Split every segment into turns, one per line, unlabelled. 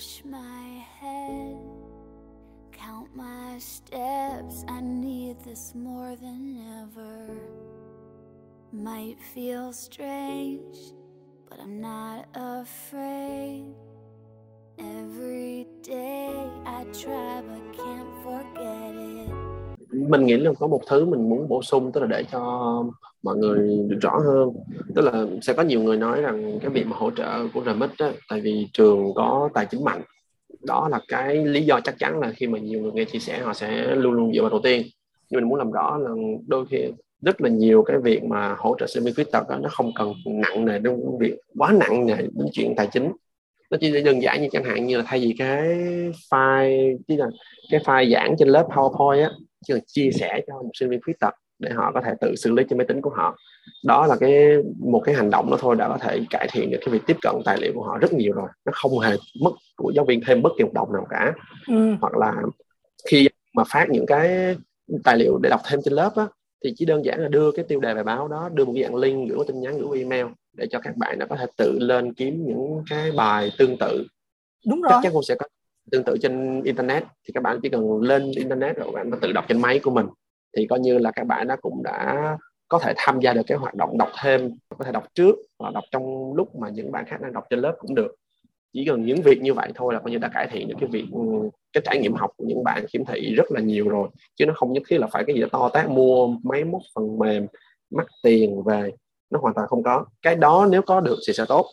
wash my head, count my steps. I need this more than ever. Might feel strange, but I'm not afraid. Every day I try but.
Mình nghĩ là có một thứ mình muốn bổ sung tức là để cho mọi người được rõ hơn. Tức là sẽ có nhiều người nói rằng cái việc mà hỗ trợ của remit á, tại vì trường có tài chính mạnh. Đó là cái lý do chắc chắn là khi mà nhiều người nghe chia sẻ họ sẽ luôn luôn dựa vào đầu tiên. Nhưng mình muốn làm rõ là đôi khi rất là nhiều cái việc mà hỗ trợ sinh viên khuyết tật đó, nó không cần nặng nề đến việc quá nặng nề đến chuyện tài chính. Nó chỉ đơn giản như chẳng hạn như là thay vì cái file chứ là cái file giảng trên lớp PowerPoint á cần chia sẻ cho một sinh viên khuyết tật để họ có thể tự xử lý trên máy tính của họ. Đó là cái một cái hành động đó thôi đã có thể cải thiện được cái việc tiếp cận tài liệu của họ rất nhiều rồi. Nó không hề mất của giáo viên thêm bất kỳ một đồng nào cả. Ừ. hoặc là khi mà phát những cái tài liệu để đọc thêm trên lớp á, thì chỉ đơn giản là đưa cái tiêu đề bài báo đó đưa một dạng link gửi tin nhắn gửi email để cho các bạn đã có thể tự lên kiếm những cái bài tương tự.
Đúng rồi.
chắc chắn cũng sẽ có tương tự trên internet, thì các bạn chỉ cần lên internet rồi bạn tự đọc trên máy của mình. Thì coi như là các bạn nó cũng đã có thể tham gia được cái hoạt động đọc thêm, có thể đọc trước hoặc đọc trong lúc mà những bạn khác đang đọc trên lớp cũng được. Chỉ cần những việc như vậy thôi là coi như đã cải thiện được cái việc ừ, cái trải nghiệm học của những bạn khiếm thị rất là nhiều rồi. Chứ nó không nhất thiết là phải cái gì to tát mua máy móc phần mềm, mắc tiền về, nó hoàn toàn không có. Cái đó nếu có được thì sẽ tốt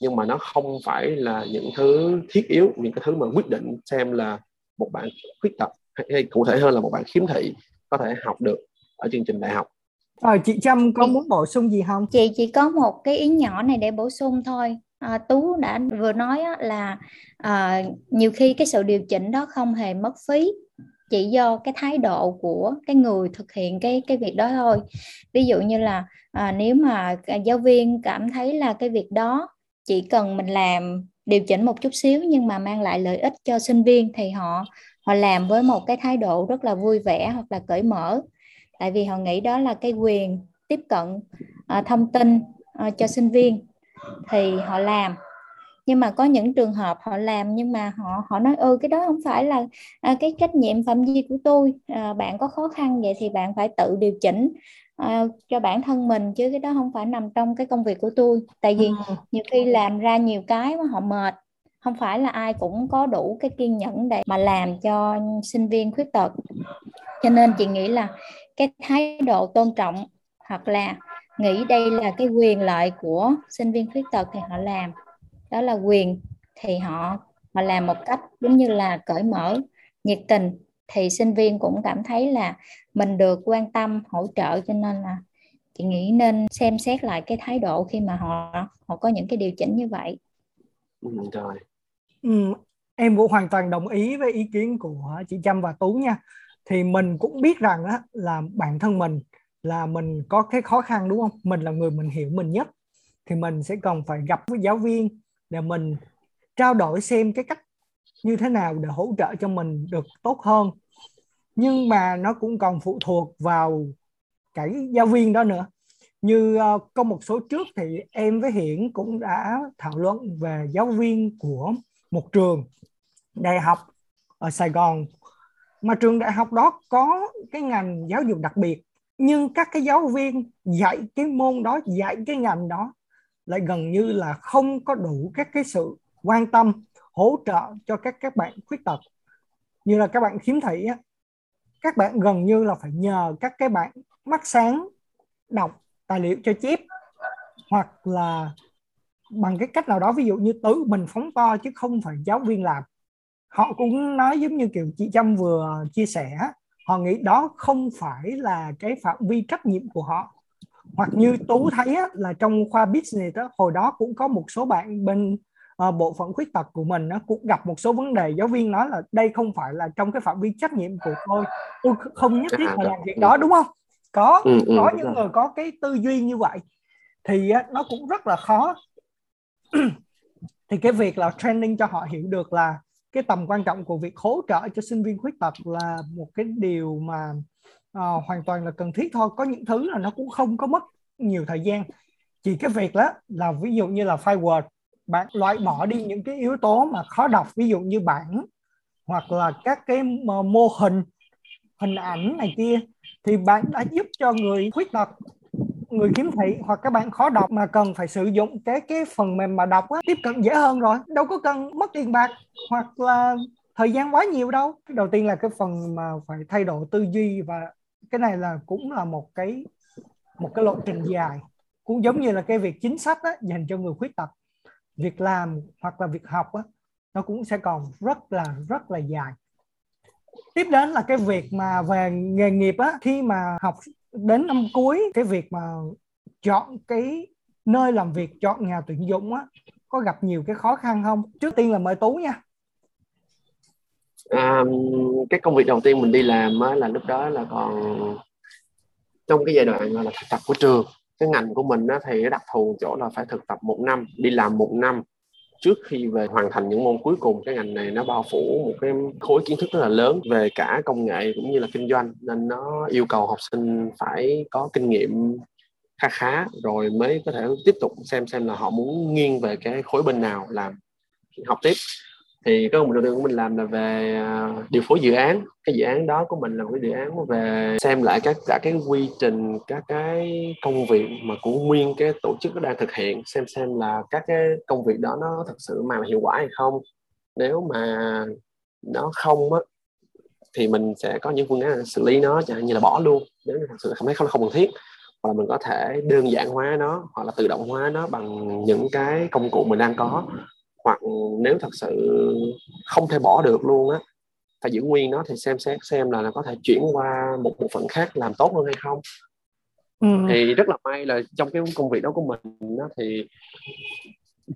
nhưng mà nó không phải là những thứ thiết yếu những cái thứ mà quyết định xem là một bạn khuyết tật hay cụ thể hơn là một bạn khiếm thị có thể học được ở chương trình đại học
à, chị Trâm có muốn bổ sung gì không?
Chị chỉ có một cái ý nhỏ này để bổ sung thôi. À, Tú đã vừa nói á, là à, nhiều khi cái sự điều chỉnh đó không hề mất phí chỉ do cái thái độ của cái người thực hiện cái cái việc đó thôi ví dụ như là à, nếu mà giáo viên cảm thấy là cái việc đó chỉ cần mình làm điều chỉnh một chút xíu nhưng mà mang lại lợi ích cho sinh viên thì họ họ làm với một cái thái độ rất là vui vẻ hoặc là cởi mở. Tại vì họ nghĩ đó là cái quyền tiếp cận uh, thông tin uh, cho sinh viên thì họ làm. Nhưng mà có những trường hợp họ làm nhưng mà họ họ nói ừ cái đó không phải là à, cái trách nhiệm phạm vi của tôi. À, bạn có khó khăn vậy thì bạn phải tự điều chỉnh à, cho bản thân mình chứ cái đó không phải nằm trong cái công việc của tôi. Tại vì ừ. nhiều khi làm ra nhiều cái mà họ mệt. Không phải là ai cũng có đủ cái kiên nhẫn để mà làm cho sinh viên khuyết tật. Cho nên chị nghĩ là cái thái độ tôn trọng hoặc là nghĩ đây là cái quyền lợi của sinh viên khuyết tật thì họ làm. Đó là quyền thì họ họ làm một cách giống như là cởi mở nhiệt tình thì sinh viên cũng cảm thấy là mình được quan tâm hỗ trợ cho nên là chị nghĩ nên xem xét lại cái thái độ khi mà họ họ có những cái điều chỉnh như vậy.
Ừ, rồi.
Ừ, em cũng hoàn toàn đồng ý với ý kiến của chị Trâm và Tú nha. Thì mình cũng biết rằng á, là bản thân mình là mình có cái khó khăn đúng không? Mình là người mình hiểu mình nhất. Thì mình sẽ cần phải gặp với giáo viên để mình trao đổi xem cái cách như thế nào để hỗ trợ cho mình được tốt hơn. Nhưng mà nó cũng còn phụ thuộc vào cái giáo viên đó nữa. Như uh, có một số trước thì em với Hiển cũng đã thảo luận về giáo viên của một trường đại học ở Sài Gòn. Mà trường đại học đó có cái ngành giáo dục đặc biệt nhưng các cái giáo viên dạy cái môn đó dạy cái ngành đó lại gần như là không có đủ các cái sự quan tâm hỗ trợ cho các các bạn khuyết tật. Như là các bạn khiếm thị á, các bạn gần như là phải nhờ các cái bạn mắt sáng đọc tài liệu cho chép hoặc là bằng cái cách nào đó ví dụ như tự mình phóng to chứ không phải giáo viên làm. Họ cũng nói giống như kiểu chị Trâm vừa chia sẻ họ nghĩ đó không phải là cái phạm vi trách nhiệm của họ. Hoặc như tú thấy á, là trong khoa business đó, hồi đó cũng có một số bạn bên uh, bộ phận khuyết tật của mình nó cũng gặp một số vấn đề. Giáo viên nói là đây không phải là trong cái phạm vi trách nhiệm của tôi. Tôi không nhất thiết phải làm việc đó đúng không? Có ừ, ừ, có những người có cái tư duy như vậy thì uh, nó cũng rất là khó. Thì cái việc là training cho họ hiểu được là cái tầm quan trọng của việc hỗ trợ cho sinh viên khuyết tật là một cái điều mà uh, hoàn toàn là cần thiết thôi. Có những thứ là nó cũng không có mất nhiều thời gian. Chỉ cái việc đó là ví dụ như là file Word bạn loại bỏ đi những cái yếu tố mà khó đọc ví dụ như bảng hoặc là các cái ờ, mô hình hình ảnh này kia thì bạn đã giúp cho người khuyết tật người khiếm thị hoặc các bạn khó đọc mà cần phải sử dụng cái cái phần mềm mà đọc á, tiếp cận dễ hơn rồi. Đâu có cần mất tiền bạc hoặc là thời gian quá nhiều đâu. Đầu tiên là cái phần mà phải thay đổi tư duy và cái này là cũng là một cái một cái lộ trình dài cũng giống như là cái việc chính sách á, dành cho người khuyết tật việc làm hoặc là việc học á, nó cũng sẽ còn rất là rất là dài. Tiếp đến là cái việc mà về nghề nghiệp á khi mà học đến năm cuối cái việc mà chọn cái nơi làm việc chọn nhà tuyển dụng á có gặp nhiều cái khó khăn không? Trước tiên là mời tú nha.
À, cái công việc đầu tiên mình đi làm á, là lúc đó là còn trong cái giai đoạn là thực tập của trường cái ngành của mình á, thì đặc thù chỗ là phải thực tập một năm đi làm một năm trước khi về hoàn thành những môn cuối cùng. Cái ngành này nó bao phủ một cái khối kiến thức rất là lớn về cả công nghệ cũng như là kinh doanh nên nó yêu cầu học sinh phải có kinh nghiệm khá khá rồi mới có thể tiếp tục xem xem là họ muốn nghiêng về cái khối bên nào làm học tiếp thì cái công việc đầu tiên của mình làm là về à, điều phối dự án. Cái dự án đó của mình là một cái dự án về xem lại các, cả cái quy trình, các cái công việc mà của nguyên cái tổ chức nó đang thực hiện, xem xem là các cái công việc đó nó thực sự mang lại hiệu quả hay không. Nếu mà nó không á, thì mình sẽ có những phương án xử lý nó, chẳng hạn như là bỏ luôn. Nếu thật sự cảm thấy không không cần thiết, hoặc là mình có thể đơn giản hóa nó, hoặc là tự động hóa nó bằng những cái công cụ mình đang có hoặc nếu thật sự không thể bỏ được luôn á phải giữ nguyên nó thì xem xét xem là, là có thể chuyển qua một bộ phận khác làm tốt hơn hay không ừ. thì rất là may là trong cái công việc đó của mình đó, thì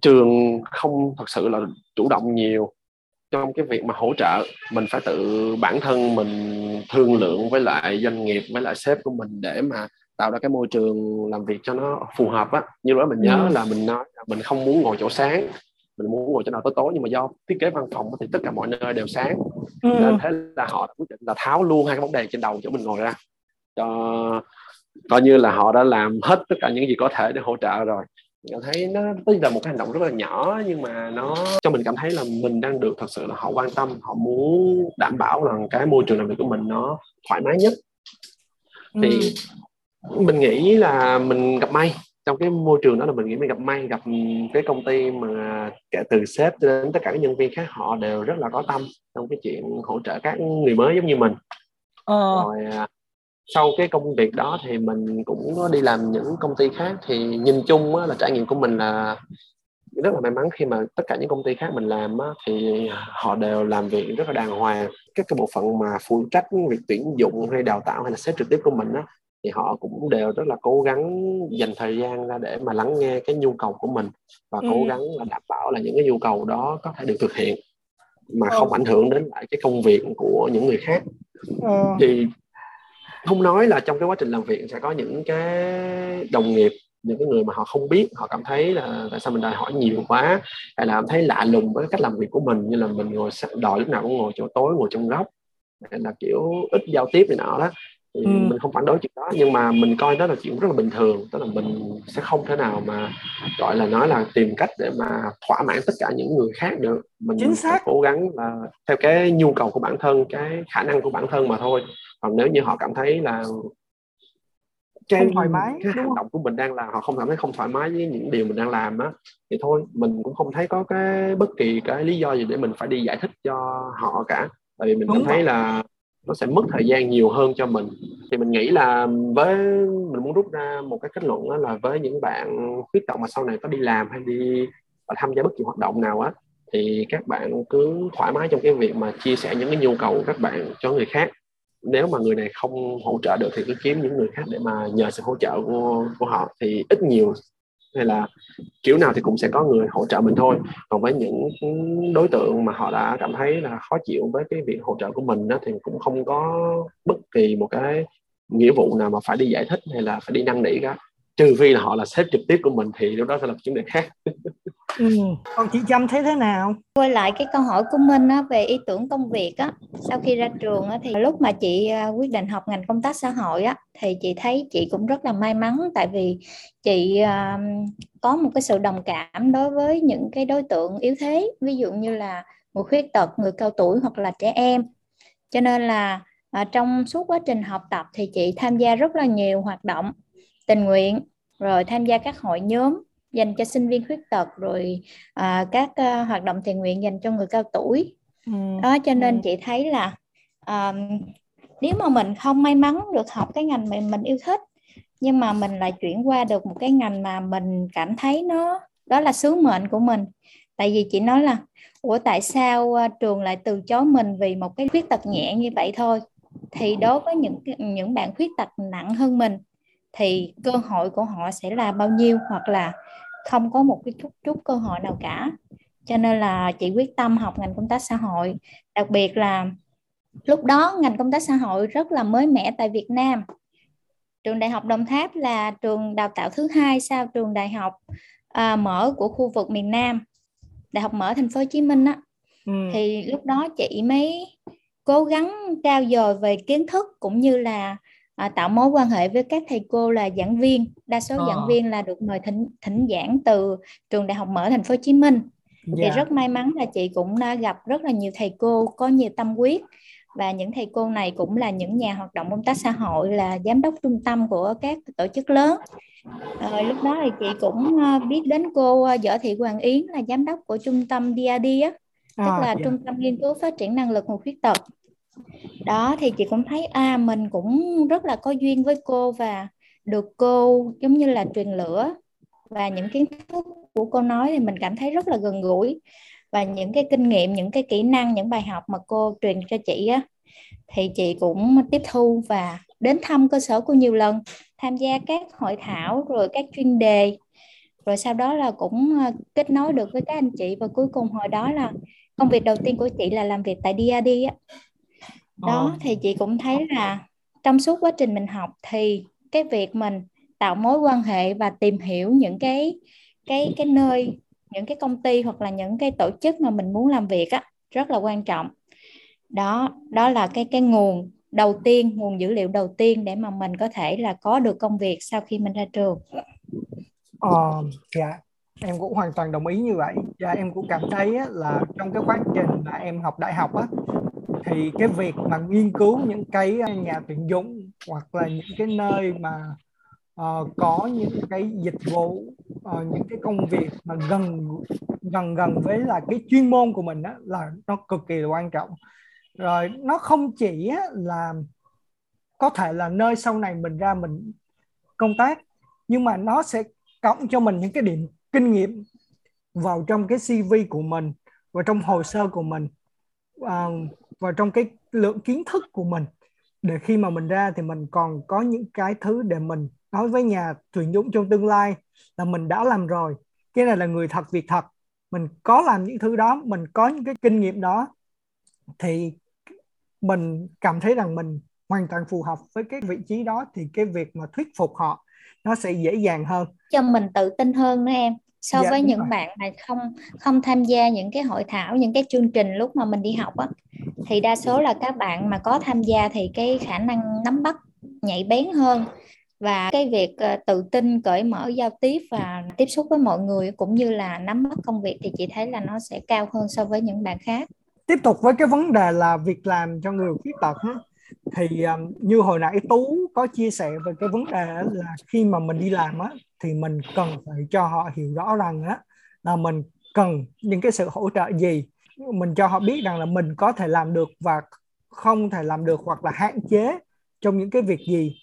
trường không thật sự là chủ động nhiều trong cái việc mà hỗ trợ mình phải tự bản thân mình thương lượng với lại doanh nghiệp với lại sếp của mình để mà tạo ra cái môi trường làm việc cho nó phù hợp á như đó mình nhớ ừ. là mình nói là mình không muốn ngồi chỗ sáng mình muốn ngồi chỗ nào tối tối nhưng mà do thiết kế văn phòng thì tất cả mọi nơi đều sáng. Ừ. nên thế là họ quyết định là tháo luôn hai cái bóng đèn trên đầu chỗ mình ngồi ra. Cho coi như là họ đã làm hết tất cả những gì có thể để hỗ trợ rồi. Cảm thấy nó tuy là một cái hành động rất là nhỏ nhưng mà nó cho mình cảm thấy là mình đang được thật sự là họ quan tâm họ muốn đảm bảo rằng cái môi trường làm việc của mình nó thoải mái nhất. Thì ừ. mình nghĩ là mình gặp may trong cái môi trường đó là mình nghĩ mình gặp may gặp cái công ty mà kể từ sếp đến tất cả các nhân viên khác họ đều rất là có tâm trong cái chuyện hỗ trợ các người mới giống như mình ờ. rồi à, sau cái công việc đó thì mình cũng có đi làm những công ty khác thì nhìn chung á, là trải nghiệm của mình là rất là may mắn khi mà tất cả những công ty khác mình làm á, thì họ đều làm việc rất là đàng hoàng các cái bộ phận mà phụ trách việc tuyển dụng hay đào tạo hay là sếp trực tiếp của mình á, thì họ cũng đều rất là cố gắng dành thời gian ra để mà lắng nghe cái nhu cầu của mình và ừ. cố gắng là đảm bảo là những cái nhu cầu đó có thể được thực hiện mà ừ. không ảnh hưởng đến lại cái công việc của những người khác ừ. thì không nói là trong cái quá trình làm việc sẽ có những cái đồng nghiệp những cái người mà họ không biết họ cảm thấy là tại sao mình đòi hỏi nhiều quá hay là cảm thấy lạ lùng với cách làm việc của mình như là mình ngồi đòi lúc nào cũng ngồi chỗ tối ngồi trong góc hay là kiểu ít giao tiếp này nọ đó thì ừ. mình không phản đối chuyện đó nhưng mà mình coi đó là chuyện rất là bình thường. Tức là mình sẽ không thể nào mà gọi là nói là tìm cách để mà thỏa mãn tất cả những người khác được. Mình
chính xác.
cố gắng là theo cái nhu cầu của bản thân cái khả năng của bản thân mà thôi. Còn nếu như họ cảm thấy là
cái không thoải mái
cái hành động của mình đang là họ không cảm thấy không thoải mái với những điều mình đang làm á thì thôi mình cũng không thấy có cái bất kỳ cái lý do gì để mình phải đi giải thích cho họ cả. Tại vì mình đúng cảm thấy là nó sẽ mất thời gian nhiều hơn cho mình. Thì mình nghĩ là với mình muốn rút ra một cái kết luận đó là với những bạn khuyết tật mà sau này có đi làm hay đi ờ, tham gia bất kỳ hoạt động nào á thì các bạn cứ thoải mái trong cái việc mà chia sẻ những cái nhu cầu của các bạn cho người khác. Nếu mà người này không hỗ trợ được thì cứ kiếm những người khác để mà nhờ sự hỗ trợ của, của họ thì ít nhiều hay là kiểu nào thì cũng sẽ có người hỗ trợ mình thôi. Còn với những đối tượng mà họ đã cảm thấy là khó chịu với cái việc hỗ trợ của mình đó, thì cũng không có bất kỳ một cái nghĩa vụ nào mà phải đi giải thích hay là phải đi năn nỉ cả. Trừ phi là họ là sếp trực tiếp của mình thì lúc đó sẽ là chuyện đề khác.
ừ. còn chị Trâm thấy thế nào
quay lại cái câu hỏi của Minh á, về ý tưởng công việc á sau khi ra trường á, thì lúc mà chị à, quyết định học ngành công tác xã hội á thì chị thấy chị cũng rất là may mắn tại vì chị uh, có một cái sự đồng cảm đối với những cái đối tượng yếu thế ví dụ như là người khuyết tật người cao tuổi hoặc là trẻ em cho nên là uh, trong suốt quá trình học tập thì chị tham gia rất là nhiều hoạt động tình nguyện rồi tham gia các hội nhóm dành cho sinh viên khuyết tật rồi à, các uh, hoạt động thiện nguyện dành cho người cao tuổi ừ. đó cho nên ừ. chị thấy là à, nếu mà mình không may mắn được học cái ngành mà mình yêu thích nhưng mà mình lại chuyển qua được một cái ngành mà mình cảm thấy nó đó là sứ mệnh của mình tại vì chị nói là ủa tại sao uh, trường lại từ chối mình vì một cái khuyết tật nhẹ như vậy thôi thì đối với những những bạn khuyết tật nặng hơn mình thì cơ hội của họ sẽ là bao nhiêu hoặc là không có một cái chút chút cơ hội nào cả. Cho nên là chị quyết tâm học ngành công tác xã hội. Đặc biệt là lúc đó ngành công tác xã hội rất là mới mẻ tại Việt Nam. Trường đại học Đồng Tháp là trường đào tạo thứ hai sau trường đại học à, mở của khu vực miền Nam. Đại học mở thành phố Hồ Chí Minh á. Ừ. thì lúc đó chị mới cố gắng trao dồi về kiến thức cũng như là à, tạo mối quan hệ với các thầy cô là giảng viên đa số à. giảng viên là được mời thỉnh thỉnh giảng từ trường đại học mở thành phố Hồ Chí Minh yeah. thì dạ. rất may mắn là chị cũng đã gặp rất là nhiều thầy cô có nhiều tâm huyết và những thầy cô này cũng là những nhà hoạt động công tác xã hội là giám đốc trung tâm của các tổ chức lớn à, lúc đó thì chị cũng ờ, biết đến cô ờ, Võ Thị Hoàng Yến là giám đốc của trung tâm DAD á tức à, là yeah. Dạ. trung tâm nghiên cứu phát triển năng lực người khuyết tật đó, thì chị cũng thấy à mình cũng rất là có duyên với cô và được cô giống như là truyền lửa. Và những kiến thức của cô nói thì mình cảm thấy rất là gần gũi. Và những cái kinh nghiệm, những cái kỹ năng, những bài học mà cô truyền cho chị á, thì chị cũng tiếp thu và đến thăm cơ sở cô nhiều lần, tham gia các hội thảo rồi các chuyên đề. Rồi sau đó là cũng ờ, kết nối được với các anh chị. Và cuối cùng hồi đó là công việc đầu tiên của chị là làm việc tại DAD á đó ờ. thì chị cũng thấy là trong suốt quá trình mình học thì cái việc mình tạo mối quan hệ và tìm hiểu những cái cái cái nơi những cái công ty hoặc là những cái tổ chức mà mình muốn làm việc á rất là quan trọng. Đó đó là cái cái nguồn đầu tiên nguồn dữ liệu đầu tiên để mà mình có thể là có được công việc sau khi mình ra trường.
Ờ, dạ em cũng hoàn toàn đồng ý như vậy. Và dạ, em cũng cảm thấy là trong cái quá trình mà em học đại học á thì cái việc mà nghiên cứu những cái ờ, nhà tuyển dụng hoặc là những cái nơi mà uh, có những cái dịch vụ uh, những cái công việc mà gần gần gần với là cái chuyên môn của mình đó là nó cực kỳ là quan trọng. Rồi nó không chỉ là có thể là nơi sau này mình ra mình công tác nhưng mà nó sẽ cộng cho mình những cái điểm kinh nghiệm vào trong cái CV của mình và trong hồ sơ của mình. Uh, và trong cái lượng kiến thức của mình. Để khi mà mình ra thì mình còn có những cái thứ để mình nói với nhà tuyển dụng trong tương lai là mình đã làm rồi. Cái này là người thật, việc thật. Mình có làm những thứ đó, mình có những cái kinh nghiệm đó, thì mình cảm thấy rằng mình hoàn toàn phù hợp với cái vị trí đó thì cái việc mà thuyết phục họ nó sẽ dễ dàng hơn.
Cho mình tự tin hơn nữa em so dạ, với những rồi. bạn mà không không tham gia những cái hội thảo những cái chương trình lúc mà mình đi học á thì đa số là các bạn mà có tham gia thì cái khả năng nắm bắt nhạy bén hơn và cái việc ờ, tự tin cởi mở giao tiếp và tiếp xúc với mọi người cũng như là nắm bắt công việc thì chị thấy là nó sẽ cao hơn so với những bạn khác
tiếp tục với cái vấn đề là việc làm cho người khuyết tật thì um, như hồi nãy tú có chia sẻ về cái vấn đề là khi mà mình đi làm á thì mình cần phải cho họ hiểu rõ rằng á là mình cần những cái sự hỗ trợ gì. Mình cho họ biết rằng là mình có thể làm được và không thể làm được hoặc là hạn chế trong những cái việc gì.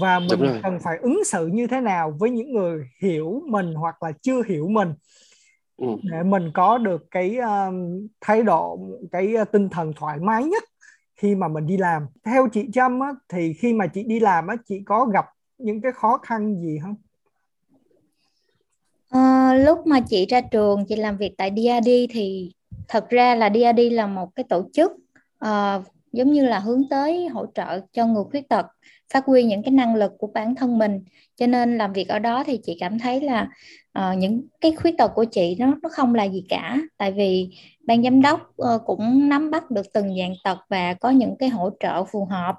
Và mình cần phải ứng xử như thế nào với những người hiểu mình hoặc là chưa hiểu mình. Ừ. để mình có được cái um, thái độ cái uh, tinh thần thoải mái nhất khi mà mình đi làm. Theo chị Trâm á, thì khi mà chị đi làm á, chị có gặp những cái khó khăn gì không?
À, lúc mà chị ra trường chị làm việc tại DAD thì thật ra là DAD là một cái tổ chức uh, giống như là hướng tới hỗ trợ cho người khuyết tật phát huy những cái năng lực của bản thân mình. Cho nên làm việc ở đó thì chị cảm thấy là uh, những cái khuyết tật của chị nó nó không là gì cả. Tại vì ban giám đốc ờ, cũng nắm bắt được từng dạng tật và có những cái hỗ trợ phù hợp.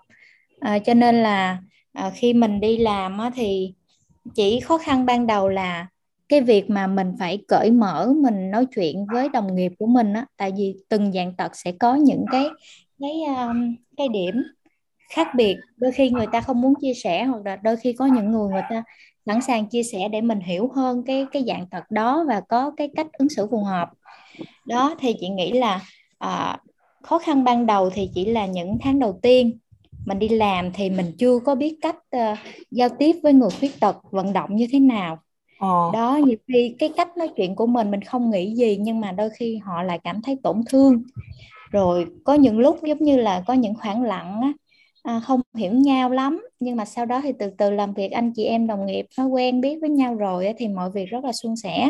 À, cho nên là à, khi mình đi làm á, thì chỉ khó khăn ban đầu là cái việc mà mình phải cởi mở mình nói chuyện với đồng nghiệp của mình á. Tại vì từng dạng tật sẽ có những cái cái um, cái điểm khác biệt. Đôi khi người ta không muốn chia sẻ hoặc là đôi khi có những người người ta sẵn sàng chia sẻ để mình hiểu hơn cái cái dạng tật đó và có cái cách ứng xử phù hợp đó thì chị nghĩ là à, khó khăn ban đầu thì chỉ là những tháng đầu tiên. Mình đi làm thì mình chưa có biết cách uh, giao tiếp với người khuyết tật vận động như thế nào. Ờ. đó nhiều khi cái cách nói chuyện của mình mình không nghĩ gì nhưng mà đôi khi họ lại cảm thấy tổn thương. Rồi có những lúc giống như là có những khoảng lặng á, à, không hiểu nhau lắm nhưng mà sau đó thì từ từ làm việc anh chị em đồng nghiệp nó quen biết với nhau rồi á, thì mọi việc rất là suôn sẻ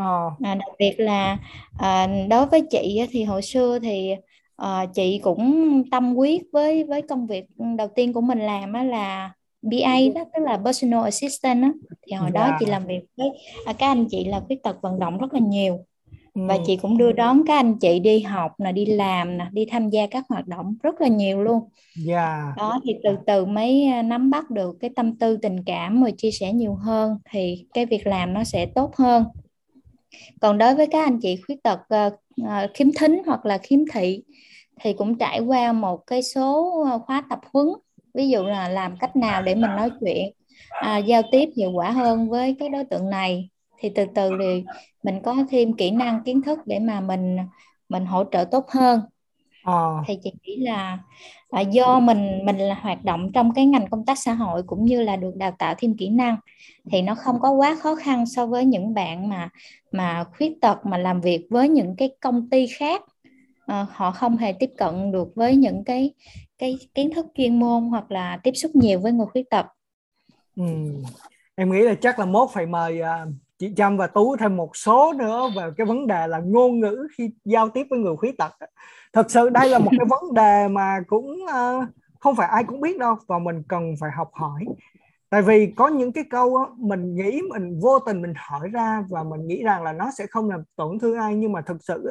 ờ. à, đặc biệt là à, đối với chị á, thì hồi xưa thì à, chị cũng tâm huyết với với công việc đầu tiên của mình làm á, là BA đó tức là personal assistant đó. thì hồi đó chị dạ. làm việc với à, các anh chị là khuyết tật vận động rất là nhiều và chị cũng đưa đón các anh chị đi học nè đi làm nè đi tham gia các hoạt động rất là nhiều luôn yeah. Dạ. đó thì từ từ mới à, nắm bắt được cái tâm tư tình cảm rồi chia sẻ nhiều hơn thì cái việc làm nó sẽ tốt hơn còn đối với các anh chị khuyết tật uh, khiếm thính hoặc là khiếm thị thì cũng trải qua một cái số ờ, khóa tập huấn. Ví dụ là làm cách nào để mình nói chuyện à, giao tiếp hiệu quả hơn với cái đối tượng này. Thì từ từ thì mình có thêm kỹ năng kiến thức để mà mình mình hỗ trợ tốt hơn à. thì chị nghĩ là à, do mình mình là hoạt động trong cái ngành công tác xã hội cũng như là được đào tạo thêm kỹ năng thì nó không có quá khó khăn so với những bạn mà mà khuyết tật mà làm việc với những cái công ty khác à, họ không hề tiếp cận được với những cái cái kiến thức chuyên môn hoặc là tiếp xúc nhiều với người khuyết tật
ừ. em nghĩ là chắc là mốt phải mời uh, chị Trâm và Tú thêm một số nữa về cái vấn đề là ngôn ngữ khi giao tiếp với người khuyết tật thật sự đây là một cái vấn đề mà cũng uh, không phải ai cũng biết đâu và mình cần phải học hỏi. Tại vì có những cái câu đó, mình nghĩ mình vô tình mình hỏi ra và mình nghĩ rằng là nó sẽ không làm tổn thương ai nhưng mà thực sự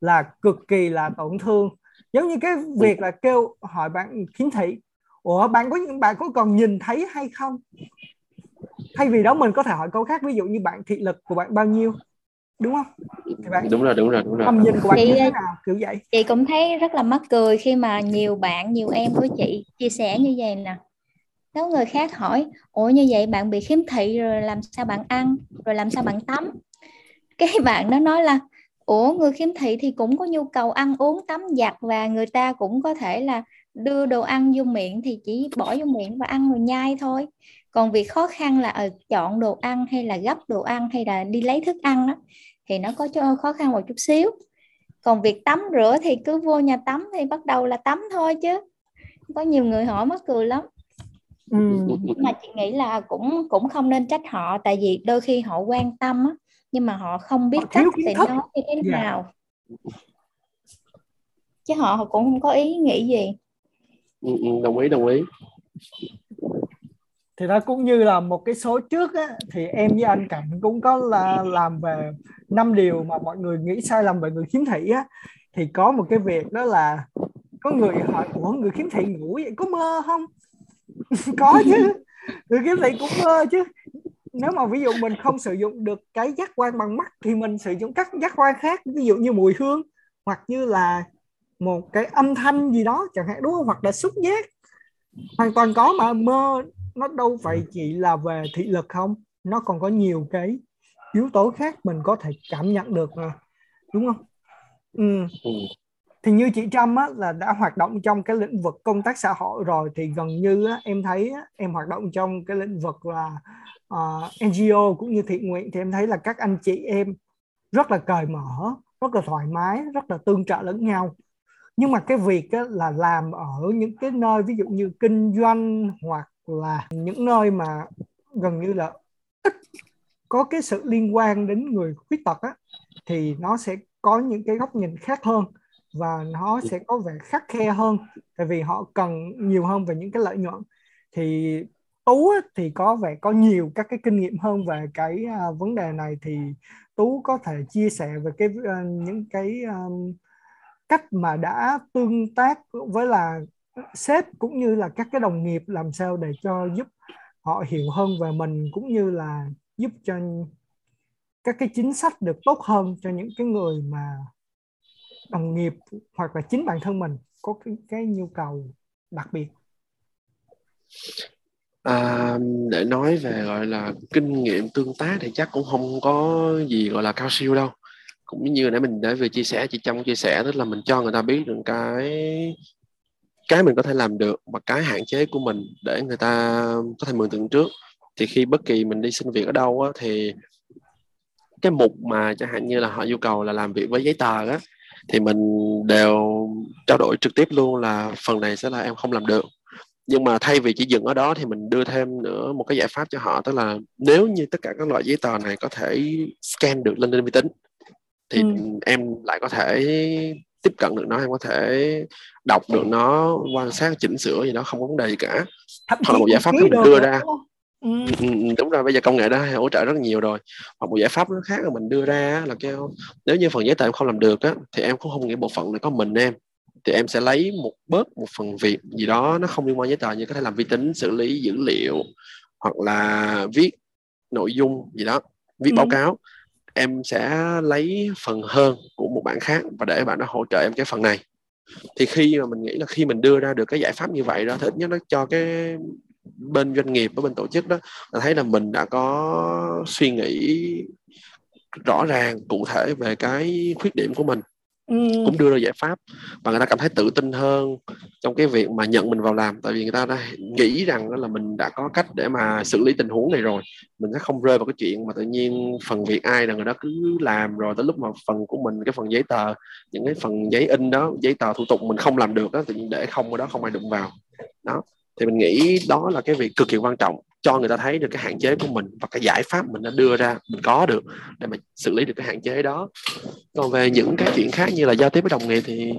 là cực kỳ là tổn thương. Giống như cái việc là kêu hỏi bạn khiếm thị ủa bạn có những bạn có còn nhìn thấy hay không? Thay vì đó mình có thể hỏi câu khác ví dụ như bạn thị lực của bạn bao nhiêu? Đúng không?
Thì bạn đúng rồi đúng rồi đúng rồi.
Tầm nhìn của bạn chị, như thế nào? Kiểu vậy.
chị cũng thấy rất là mắc cười khi mà nhiều bạn nhiều em của chị chia sẻ như vậy nè. Nếu người khác hỏi ủa như vậy bạn bị khiếm thị rồi làm sao bạn ăn rồi làm sao bạn tắm? Cái bạn đó nói là ủa người khiếm thị thì cũng có nhu cầu ăn uống tắm giặt và người ta cũng có thể là đưa đồ ăn vô miệng thì chỉ bỏ vô miệng và ăn rồi nhai thôi còn việc khó khăn là ở ờ, chọn đồ ăn hay là gấp đồ ăn hay là đi lấy thức ăn đó thì nó có cho khó khăn một chút xíu còn việc tắm rửa thì cứ vô nhà tắm thì bắt đầu là tắm thôi chứ có nhiều người hỏi mắc cười lắm ừ. mà chị nghĩ là cũng cũng không nên trách họ tại vì đôi khi họ quan tâm á nhưng mà họ không biết họ cách để nói như thế yeah. Dạ. nào chứ họ cũng không có ý nghĩ gì
ừ, ừ, đồng ý đồng ý
thì đó cũng như là một cái số trước á, thì em với anh cảnh cũng có là làm về năm điều mà mọi người nghĩ sai lầm về người khiếm thị á. Thì có một cái việc đó là có người hỏi của người khiếm thị ngủ vậy có mơ không? Có chứ người khiếm thị cũng mơ chứ. Nếu mà ví dụ mình không sử dụng được cái giác quan bằng mắt thì mình sử dụng các giác quan khác ví dụ như mùi hương hoặc như là một cái âm thanh gì đó chẳng hạn đúng không? Hoặc là xúc giác. Hoàn toàn có mà mơ nó đâu phải chỉ là về thị lực không nó còn có nhiều cái yếu tố khác mình có thể cảm nhận được mà đúng không ừ. ừ. thì như chị Trâm á, là đã hoạt động trong cái lĩnh vực công tác xã hội rồi thì gần như á, em thấy á, em hoạt động trong cái lĩnh vực là uh, ờ, NGO cũng như thiện nguyện thì em thấy là các anh chị em rất là cởi mở rất là thoải mái rất là tương trợ lẫn nhau nhưng mà cái việc á, là làm ở những cái nơi ví dụ như kinh doanh hoặc là những nơi mà gần như là ít có cái sự liên quan đến người khuyết tật á, thì nó sẽ có những cái góc nhìn khác hơn và nó sẽ có vẻ khắc khe hơn tại vì họ cần nhiều hơn về những cái lợi nhuận. Thì tú thì có vẻ có nhiều các cái kinh nghiệm hơn về cái à, vấn đề này. Thì tú có thể chia sẻ về cái à, những cái um, cách mà đã tương tác với là sếp cũng như là các cái đồng nghiệp làm sao để cho giúp họ hiểu hơn về mình cũng như là giúp cho các cái chính sách được tốt hơn cho những cái người mà đồng nghiệp hoặc là chính bản thân mình có cái, cái nhu cầu đặc biệt.
À, để nói về gọi là kinh nghiệm tương tác thì chắc cũng không có gì gọi là cao siêu đâu. Cũng như nãy mình đã vừa chia sẻ chị trong chia sẻ tức là mình cho người ta biết được cái cái mình có thể làm được và cái hạn chế của mình để người ta có thể mường tượng trước thì khi bất kỳ mình đi xin việc ở đâu á, thì cái mục mà chẳng hạn như là họ yêu cầu là làm việc với giấy tờ á thì mình đều trao đổi trực tiếp luôn là phần này sẽ là em không làm được nhưng mà thay vì chỉ dừng ở đó thì mình đưa thêm nữa một cái giải pháp cho họ tức là nếu như tất cả các loại giấy tờ này có thể scan được lên trên vi tính thì ừ. em lại có thể tiếp cận được nó em có thể đọc được nó quan sát chỉnh sửa gì đó không có vấn đề gì cả. Hoặc là một giải pháp mình đưa ra. ừ. Ừ, đúng rồi bây giờ công nghệ đó hỗ trợ rất nhiều rồi. Hoặc một giải pháp khác là mình đưa ra là kêu nếu như phần giấy tờ em không làm được á thì em cũng không nghĩ bộ phận này có mình em. Thì em sẽ lấy một bớt một phần việc gì đó nó không liên quan giấy tờ như có thể làm vi tính xử lý dữ liệu hoặc là viết nội dung gì đó viết ừ. báo cáo em sẽ lấy phần hơn của một bạn khác và để bạn đó hỗ trợ em cái phần này thì khi mà mình nghĩ là khi mình đưa ra được cái giải pháp như vậy đó, thì ít nhất nó cho cái bên doanh nghiệp với bên tổ chức đó, là thấy là mình đã có suy nghĩ rõ ràng cụ thể về cái khuyết điểm của mình. Ừ. cũng đưa ra giải pháp và người ta cảm thấy tự tin hơn trong cái việc mà nhận mình vào làm. Tại vì người ta đã nghĩ rằng đó là mình đã có cách để mà xử lý tình huống này rồi. Mình sẽ không rơi vào cái chuyện mà tự nhiên phần việc ai là người đó cứ làm rồi tới lúc mà phần của mình, cái phần giấy tờ, những cái phần giấy in đó, giấy tờ thủ tục mình không làm được đó, tự nhiên để không ở đó không ai đụng vào. Đó. Thì mình nghĩ đó là cái việc cực kỳ quan trọng cho người ta thấy được cái hạn chế của mình và cái giải pháp mình đã đưa ra mình có được để mà xử lý được cái hạn chế đó. Còn về những cái chuyện khác như là giao tiếp với đồng nghiệp thì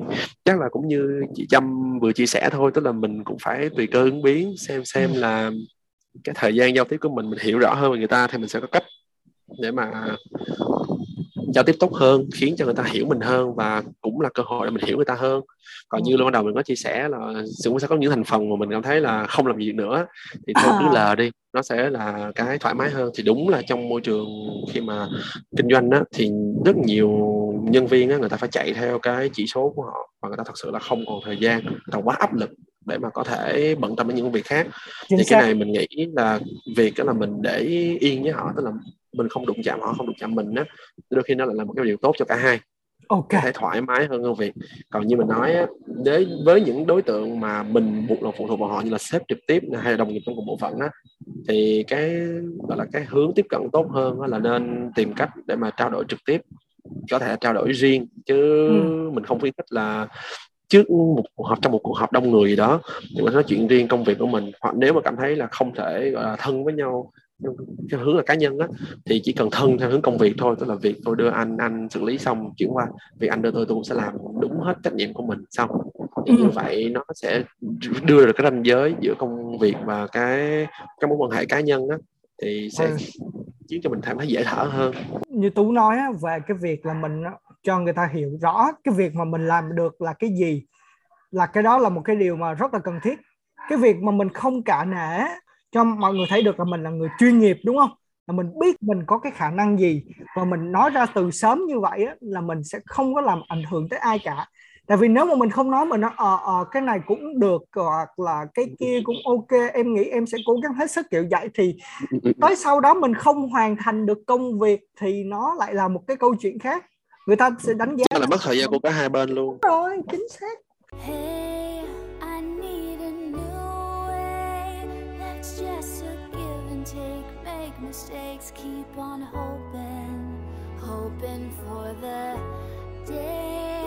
chắc là cũng như chị Trâm vừa chia sẻ thôi tức là mình cũng phải tùy cơ ứng biến xem xem là cái thời gian giao tiếp của mình mình hiểu rõ hơn về người ta thì mình sẽ có cách để mà giao tiếp tốt hơn khiến cho người ta hiểu mình hơn và cũng là cơ hội để mình hiểu người ta hơn còn như lúc ban đầu mình có chia sẻ là cũng sẽ có những thành phần mà mình cảm thấy là không làm gì nữa thì thôi cứ à. lờ đi nó sẽ là cái thoải mái hơn thì đúng là trong môi trường khi mà kinh doanh á thì rất nhiều nhân viên á người ta phải chạy theo cái chỉ số của họ và người ta thật sự là không còn thời gian người ta quá áp lực để mà có thể bận tâm đến những việc khác Chính thì xác. cái này mình nghĩ là việc đó là mình để yên với họ tức là mình không đụng chạm họ không đụng chạm mình á đôi khi nó lại là một cái điều tốt cho cả hai. Ok. Có thể thoải mái hơn công việc. Còn như mình nói với với những đối tượng mà mình buộc lòng phụ thuộc vào họ như là sếp trực tiếp hay là đồng nghiệp trong cùng bộ phận á thì cái gọi là cái hướng tiếp cận tốt hơn là nên tìm cách để mà trao đổi trực tiếp. Có thể trao đổi riêng chứ ừ. mình không khuyến khích là trước một cuộc họp trong một cuộc họp đông người gì đó thì mình nói chuyện riêng công việc của mình. Hoặc nếu mà cảm thấy là không thể gọi là thân với nhau theo hướng là cá nhân á thì chỉ cần thân theo hướng công việc thôi tức là việc tôi đưa anh anh xử lý xong chuyển qua việc anh đưa tôi tôi cũng sẽ làm đúng hết trách nhiệm của mình xong thì như ừ. vậy nó sẽ đưa được cái ranh giới giữa công việc và cái cái mối quan hệ cá nhân á thì sẽ ừ. khiến cho mình cảm thấy dễ thở hơn
như tú nói á, về cái việc là mình cho người ta hiểu rõ cái việc mà mình làm được là cái gì là cái đó là một cái điều mà rất là cần thiết cái việc mà mình không cả nể cho mọi người thấy được là mình là người chuyên nghiệp đúng không? Là mình biết mình có cái khả năng gì và mình nói ra từ sớm như vậy á, là mình sẽ không có làm ảnh hưởng tới ai cả. Tại vì nếu mà mình không nói mình nói ờ ờ cái này cũng được hoặc là cái kia cũng ok em nghĩ em sẽ cố gắng hết sức kiểu vậy thì tới sau đó mình không hoàn thành được công việc thì nó lại là một cái câu chuyện khác. Người ta sẽ đánh giá
là mất thời gian của cả hai bên luôn.
Rồi chính xác mistakes, keep on hoping, hoping for the day